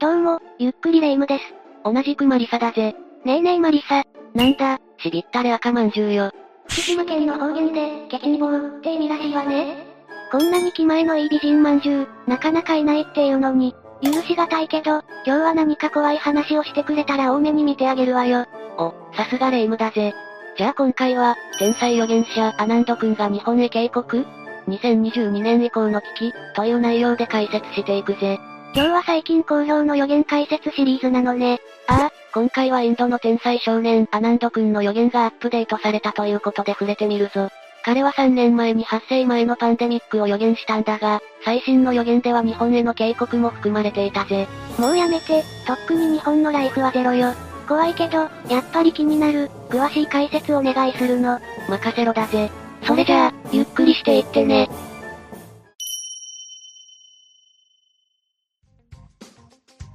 どうも、ゆっくりレ夢ムです。同じくマリサだぜ。ねえねえマリサ。なんだ、しびったれ赤まんじゅうよ。福島県の方言で、ケチンボーって意味らしいわね。こんなに気前のいい美人まんじゅう、なかなかいないっていうのに、許しがたいけど、今日は何か怖い話をしてくれたら多めに見てあげるわよ。お、さすがレ夢ムだぜ。じゃあ今回は、天才予言者アナンド君が日本へ警告 ?2022 年以降の危機、という内容で解説していくぜ。今日は最近好評の予言解説シリーズなのね。ああ、今回はインドの天才少年アナンド君の予言がアップデートされたということで触れてみるぞ。彼は3年前に発生前のパンデミックを予言したんだが、最新の予言では日本への警告も含まれていたぜ。もうやめて、とっくに日本のライフはゼロよ。怖いけど、やっぱり気になる、詳しい解説お願いするの。任せろだぜ。それじゃあ、ゆっくりしていってね。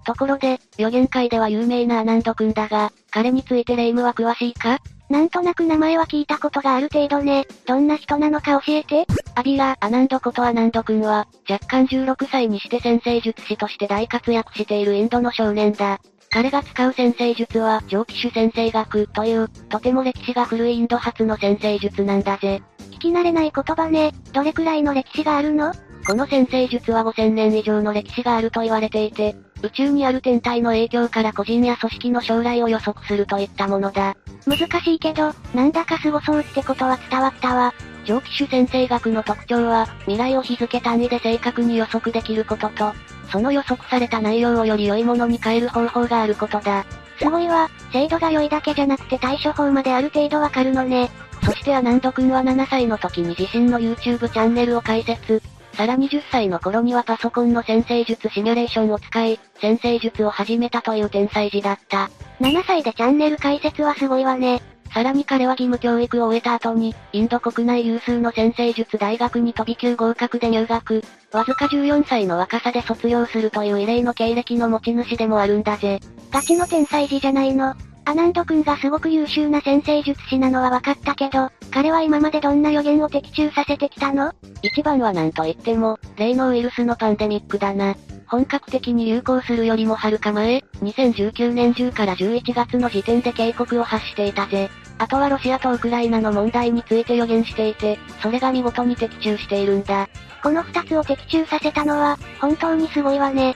ところで、予言界では有名なアナンド君だが、彼についてレイムは詳しいか？なんとなく名前は聞いたことがある程度ね。どんな人なのか教えて。アビラ・アナンドことアナンド君は、若干16歳にして先生術師として大活躍しているインドの少年だ。彼が使う先生術は、蒸気種先生学という、とても歴史が古いインド初の先生術なんだぜ。聞き慣れない言葉ね。どれくらいの歴史があるの？この先生術は5000年以上の歴史があると言われていて、宇宙にある天体の影響から個人や組織の将来を予測するといったものだ。難しいけど、なんだか凄そうってことは伝わったわ。蒸気種先生学の特徴は、未来を日付単位で正確に予測できることと、その予測された内容をより良いものに変える方法があることだ。すごいわ、精度が良いだけじゃなくて対処法まである程度わかるのね。そしてアナンド君は7歳の時に自身の YouTube チャンネルを開設。さらに10歳の頃にはパソコンの先生術シミュレーションを使い、先生術を始めたという天才児だった。7歳でチャンネル開設はすごいわね。さらに彼は義務教育を終えた後に、インド国内有数の先生術大学に飛び級合格で入学。わずか14歳の若さで卒業するという異例の経歴の持ち主でもあるんだぜ。ガチの天才児じゃないの。アナンド君がすごく優秀な先生術師なのは分かったけど、彼は今までどんな予言を的中させてきたの？一番は何と言っても、例のウイルスのパンデミックだな。本格的に流行するよりもはるか前、2019年10から11月の時点で警告を発していたぜ。あとはロシアとウクライナの問題について予言していて、それが見事に的中しているんだ。この二つを的中させたのは、本当にすごいわね。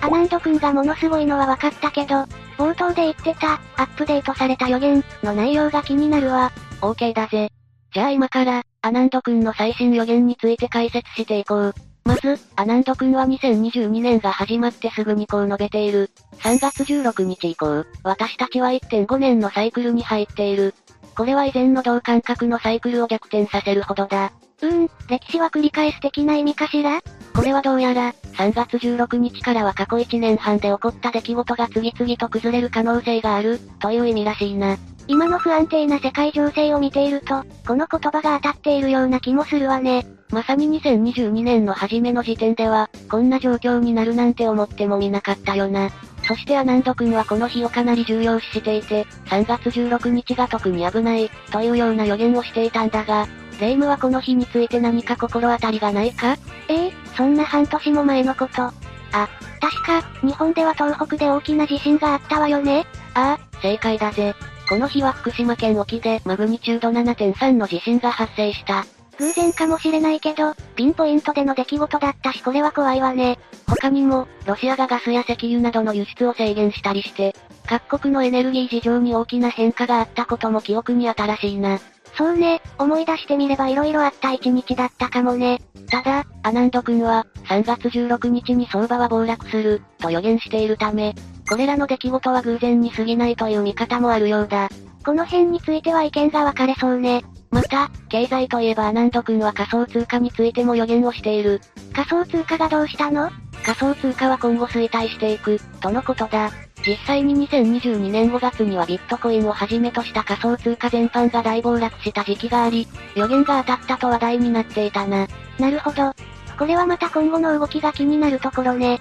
アナンド君がものすごいのは分かったけど、冒頭で言ってた、アップデートされた予言の内容が気になるわ。OK だぜ。じゃあ今から、アナンド君の最新予言について解説していこう。まず、アナンド君は2022年が始まってすぐにこう述べている。3月16日以降、私たちは1.5年のサイクルに入っている。これは以前の同感覚のサイクルを逆転させるほどだ。うーん、歴史は繰り返す的な意味かしら？これはどうやら、3月16日からは過去1年半で起こった出来事が次々と崩れる可能性がある、という意味らしいな。今の不安定な世界情勢を見ていると、この言葉が当たっているような気もするわね。まさに2022年の初めの時点では、こんな状況になるなんて思ってもみなかったよな。そしてアナンド君はこの日をかなり重要視していて、3月16日が特に危ない、というような予言をしていたんだが、レイムはこの日について何か心当たりがないか？ええそんな半年も前のこと。あ、確か、日本では東北で大きな地震があったわよね。ああ、正解だぜ。この日は福島県沖でマグニチュード7.3の地震が発生した。偶然かもしれないけど、ピンポイントでの出来事だったしこれは怖いわね。他にも、ロシアがガスや石油などの輸出を制限したりして、各国のエネルギー事情に大きな変化があったことも記憶に新しいな。そうね、思い出してみれば色々あった一日だったかもね。ただ、アナンド君は、3月16日に相場は暴落する、と予言しているため、これらの出来事は偶然に過ぎないという見方もあるようだ。この辺については意見が分かれそうね。また、経済といえばアナンド君は仮想通貨についても予言をしている。仮想通貨がどうしたの？仮想通貨は今後衰退していく、とのことだ。実際に2022年5月にはビットコインをはじめとした仮想通貨全般が大暴落した時期があり、予言が当たったと話題になっていたな。なるほど。これはまた今後の動きが気になるところね。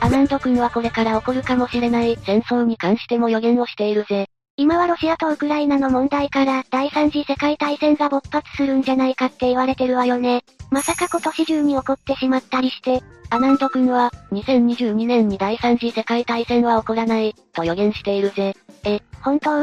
アナンド君はこれから起こるかもしれない戦争に関しても予言をしているぜ。今はロシアとウクライナの問題から第三次世界大戦が勃発するんじゃないかって言われてるわよね。まさか今年中に起こってしまったりして。アナンド君は、2022年に第三次世界大戦は起こらない、と予言しているぜ。え、本当？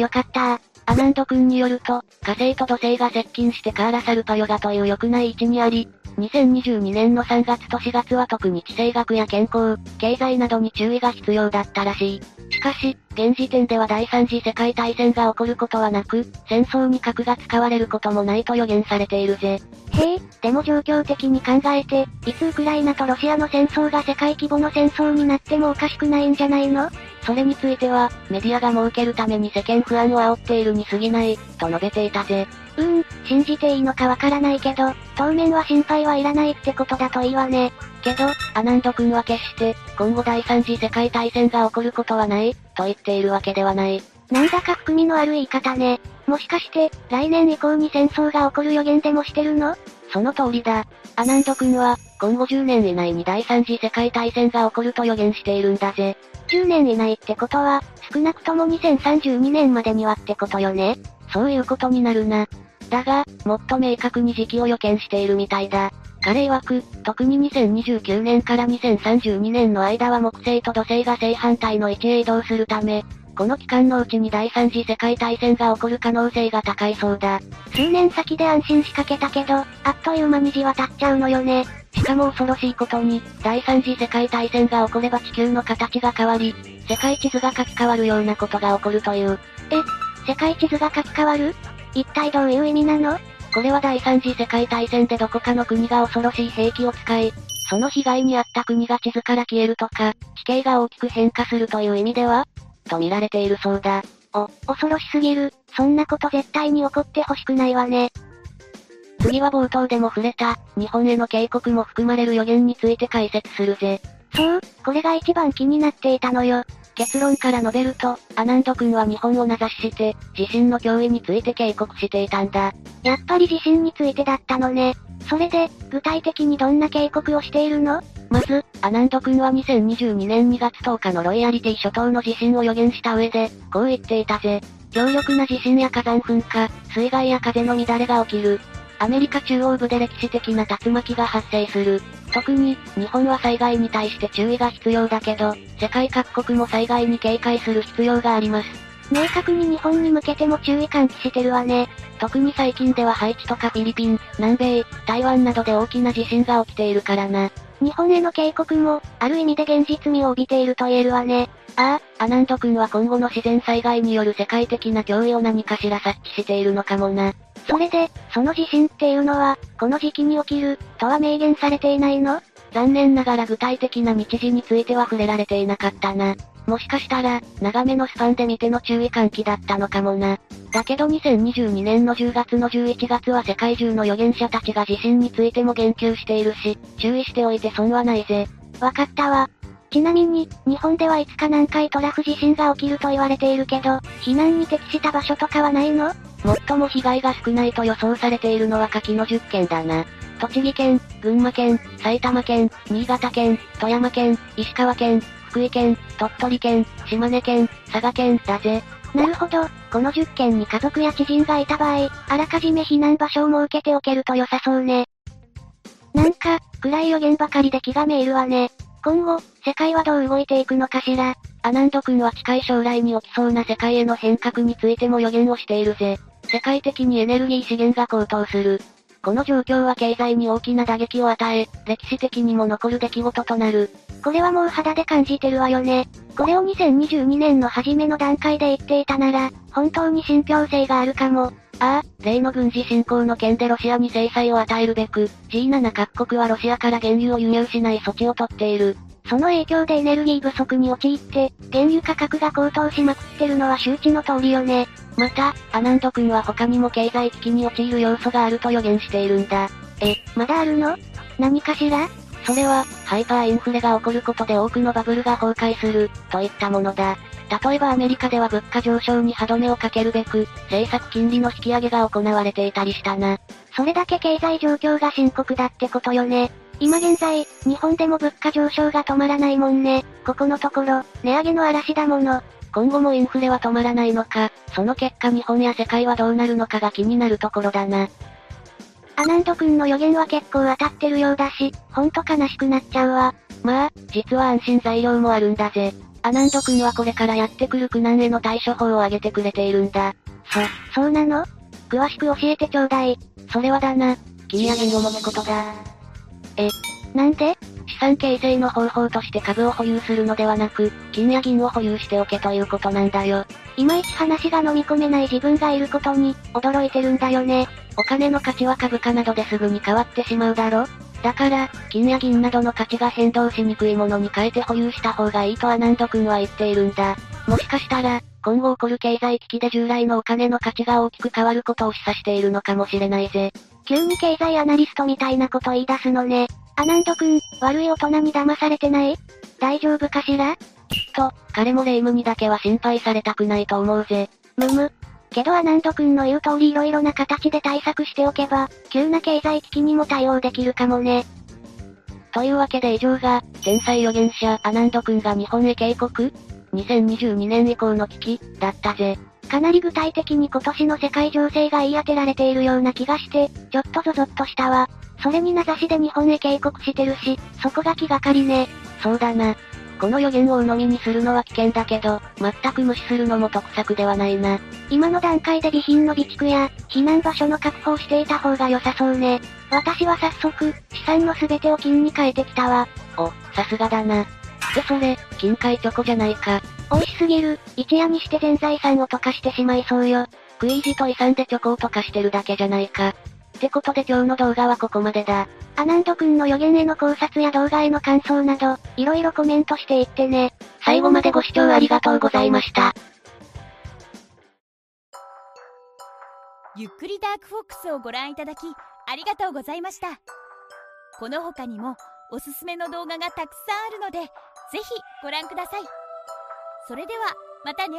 よかったアナンド君によると、火星と土星が接近してカーラサルパヨガという良くない位置にあり、2022年の3月と4月は特に地政学や健康、経済などに注意が必要だったらしい。しかし、現時点では第三次世界大戦が起こることはなく、戦争に核が使われることもないと予言されているぜ。へえ、でも状況的に考えて、いつウクライナとロシアの戦争が世界規模の戦争になってもおかしくないんじゃないの？それについては、メディアが儲けるために世間不安を煽っているに過ぎない、と述べていたぜ。うーん、信じていいのかわからないけど、当面は心配はいらないってことだといいわね。けど、アナンド君は決して、今後第三次世界大戦が起こることはない、と言っているわけではない。なんだか含みのある言い方ね。もしかして、来年以降に戦争が起こる予言でもしてるの？その通りだ。アナンド君は、今後10年以内に第三次世界大戦が起こると予言しているんだぜ。10年以内ってことは、少なくとも2032年までにはってことよね。そういうことになるな。だが、もっと明確に時期を予見しているみたいだ。彼曰く、特に2029年から2032年の間は木星と土星が正反対の位置へ移動するため、この期間のうちに第三次世界大戦が起こる可能性が高いそうだ。数年先で安心しかけたけど、あっという間にじわたっちゃうのよね。しかも恐ろしいことに、第三次世界大戦が起これば地球の形が変わり、世界地図が書き換わるようなことが起こるという。え、世界地図が書き換わる？一体どういう意味なの？これは第三次世界大戦でどこかの国が恐ろしい兵器を使い、その被害に遭った国が地図から消えるとか、地形が大きく変化するという意味ではと見られているそうだ。お、恐ろしすぎる。そんなこと絶対に起こってほしくないわね。次は冒頭でも触れた、日本への警告も含まれる予言について解説するぜ。そう、これが一番気になっていたのよ。結論から述べると、アナンド君は日本を名指しして、地震の脅威について警告していたんだ。やっぱり地震についてだったのね。それで、具体的にどんな警告をしているの？まず、アナンド君は2022年2月10日のロイヤリティ諸島の地震を予言した上で、こう言っていたぜ。強力な地震や火山噴火、水害や風の乱れが起きる。アメリカ中央部で歴史的な竜巻が発生する。特に、日本は災害に対して注意が必要だけど、世界各国も災害に警戒する必要があります。明確に日本に向けても注意喚起してるわね。特に最近ではハイチとかフィリピン、南米、台湾などで大きな地震が起きているからな。日本への警告も、ある意味で現実味を帯びていると言えるわね。ああ、アナンド君は今後の自然災害による世界的な脅威を何かしら察知しているのかもな。それで、その地震っていうのは、この時期に起きる、とは明言されていないの？残念ながら具体的な日時については触れられていなかったな。もしかしたら、長めのスパンで見ての注意喚起だったのかもな。だけど2022年の10月の11月は世界中の預言者たちが地震についても言及しているし、注意しておいて損はないぜ。わかったわ。ちなみに、日本ではいつか何回トラフ地震が起きると言われているけど、避難に適した場所とかはないの？最も被害が少ないと予想されているのは柿の10県だな。栃木県、群馬県、埼玉県、新潟県、富山県、石川県、福井県、鳥取県、島根県、佐賀県だぜ。なるほど、この10県に家族や知人がいた場合、あらかじめ避難場所を設けておけると良さそうね。なんか、暗い予言ばかりで気がめいるわね。今後、世界はどう動いていくのかしら。アナンド君は近い将来に起きそうな世界への変革についても予言をしているぜ。世界的にエネルギー資源が高騰する。この状況は経済に大きな打撃を与え、歴史的にも残る出来事となる。これはもう肌で感じてるわよね。これを2022年の初めの段階で言っていたなら、本当に信憑性があるかも。ああ、例の軍事侵攻の件でロシアに制裁を与えるべく、G7 各国はロシアから原油を輸入しない措置を取っている。その影響でエネルギー不足に陥って、原油価格が高騰しまくってるのは周知の通りよね。また、アナンド君は他にも経済危機に陥る要素があると予言しているんだ。え、まだあるの？何かしら？それは、ハイパーインフレが起こることで多くのバブルが崩壊する、といったものだ。例えばアメリカでは物価上昇に歯止めをかけるべく、政策金利の引き上げが行われていたりしたな。それだけ経済状況が深刻だってことよね。今現在、日本でも物価上昇が止まらないもんね。ここのところ、値上げの嵐だもの。今後もインフレは止まらないのか、その結果日本や世界はどうなるのかが気になるところだな。アナンド君の予言は結構当たってるようだし、ほんと悲しくなっちゃうわ。まあ、実は安心材料もあるんだぜ。アナンド君はこれからやってくる苦難への対処法を挙げてくれているんだ。そ、そうなの？詳しく教えてちょうだい。それはだな、金や銀を持つことだ。え、なんで？資産形成の方法として株を保有するのではなく、金や銀を保有しておけということなんだよ。いまいち話が飲み込めない自分がいることに、驚いてるんだよね。お金の価値は株価などですぐに変わってしまうだろだから、金や銀などの価値が変動しにくいものに変えて保有した方がいいとアナンド君は言っているんだ。もしかしたら、今後起こる経済危機で従来のお金の価値が大きく変わることを示唆しているのかもしれないぜ。急に経済アナリストみたいなこと言い出すのね。アナンド君、悪い大人に騙されてない？大丈夫かしら？きっと、彼も霊夢にだけは心配されたくないと思うぜ。むむ。けどアナンド君の言う通り色々な形で対策しておけば、急な経済危機にも対応できるかもね。というわけで以上が、天才預言者アナンド君が日本へ警告 ?2022 年以降の危機、だったぜ。かなり具体的に今年の世界情勢が言い当てられているような気がして、ちょっとゾゾッとしたわ。それに名指しで日本へ警告してるし、そこが気がかりね。そうだな。この予言を鵜呑みにするのは危険だけど、全く無視するのも得策ではないな。今の段階で備品の備蓄や、避難場所の確保をしていた方が良さそうね。私は早速、資産の全てを金に変えてきたわ。お、さすがだな。ってそれ、金塊チョコじゃないか。美味しすぎる、一夜にして全財産を溶かしてしまいそうよ。食い意地と遺産でチョコを溶かしてるだけじゃないか。ってことで今日の動画はここまでだ。アナンド君の予言への考察や動画への感想など、いろいろコメントしていってね。最後までご視聴ありがとうございました。ゆっくりダークフォックスをご覧いただきありがとうございましたこの他にもおすすめの動画がたくさんあるのでぜひご覧くださいそれではまたね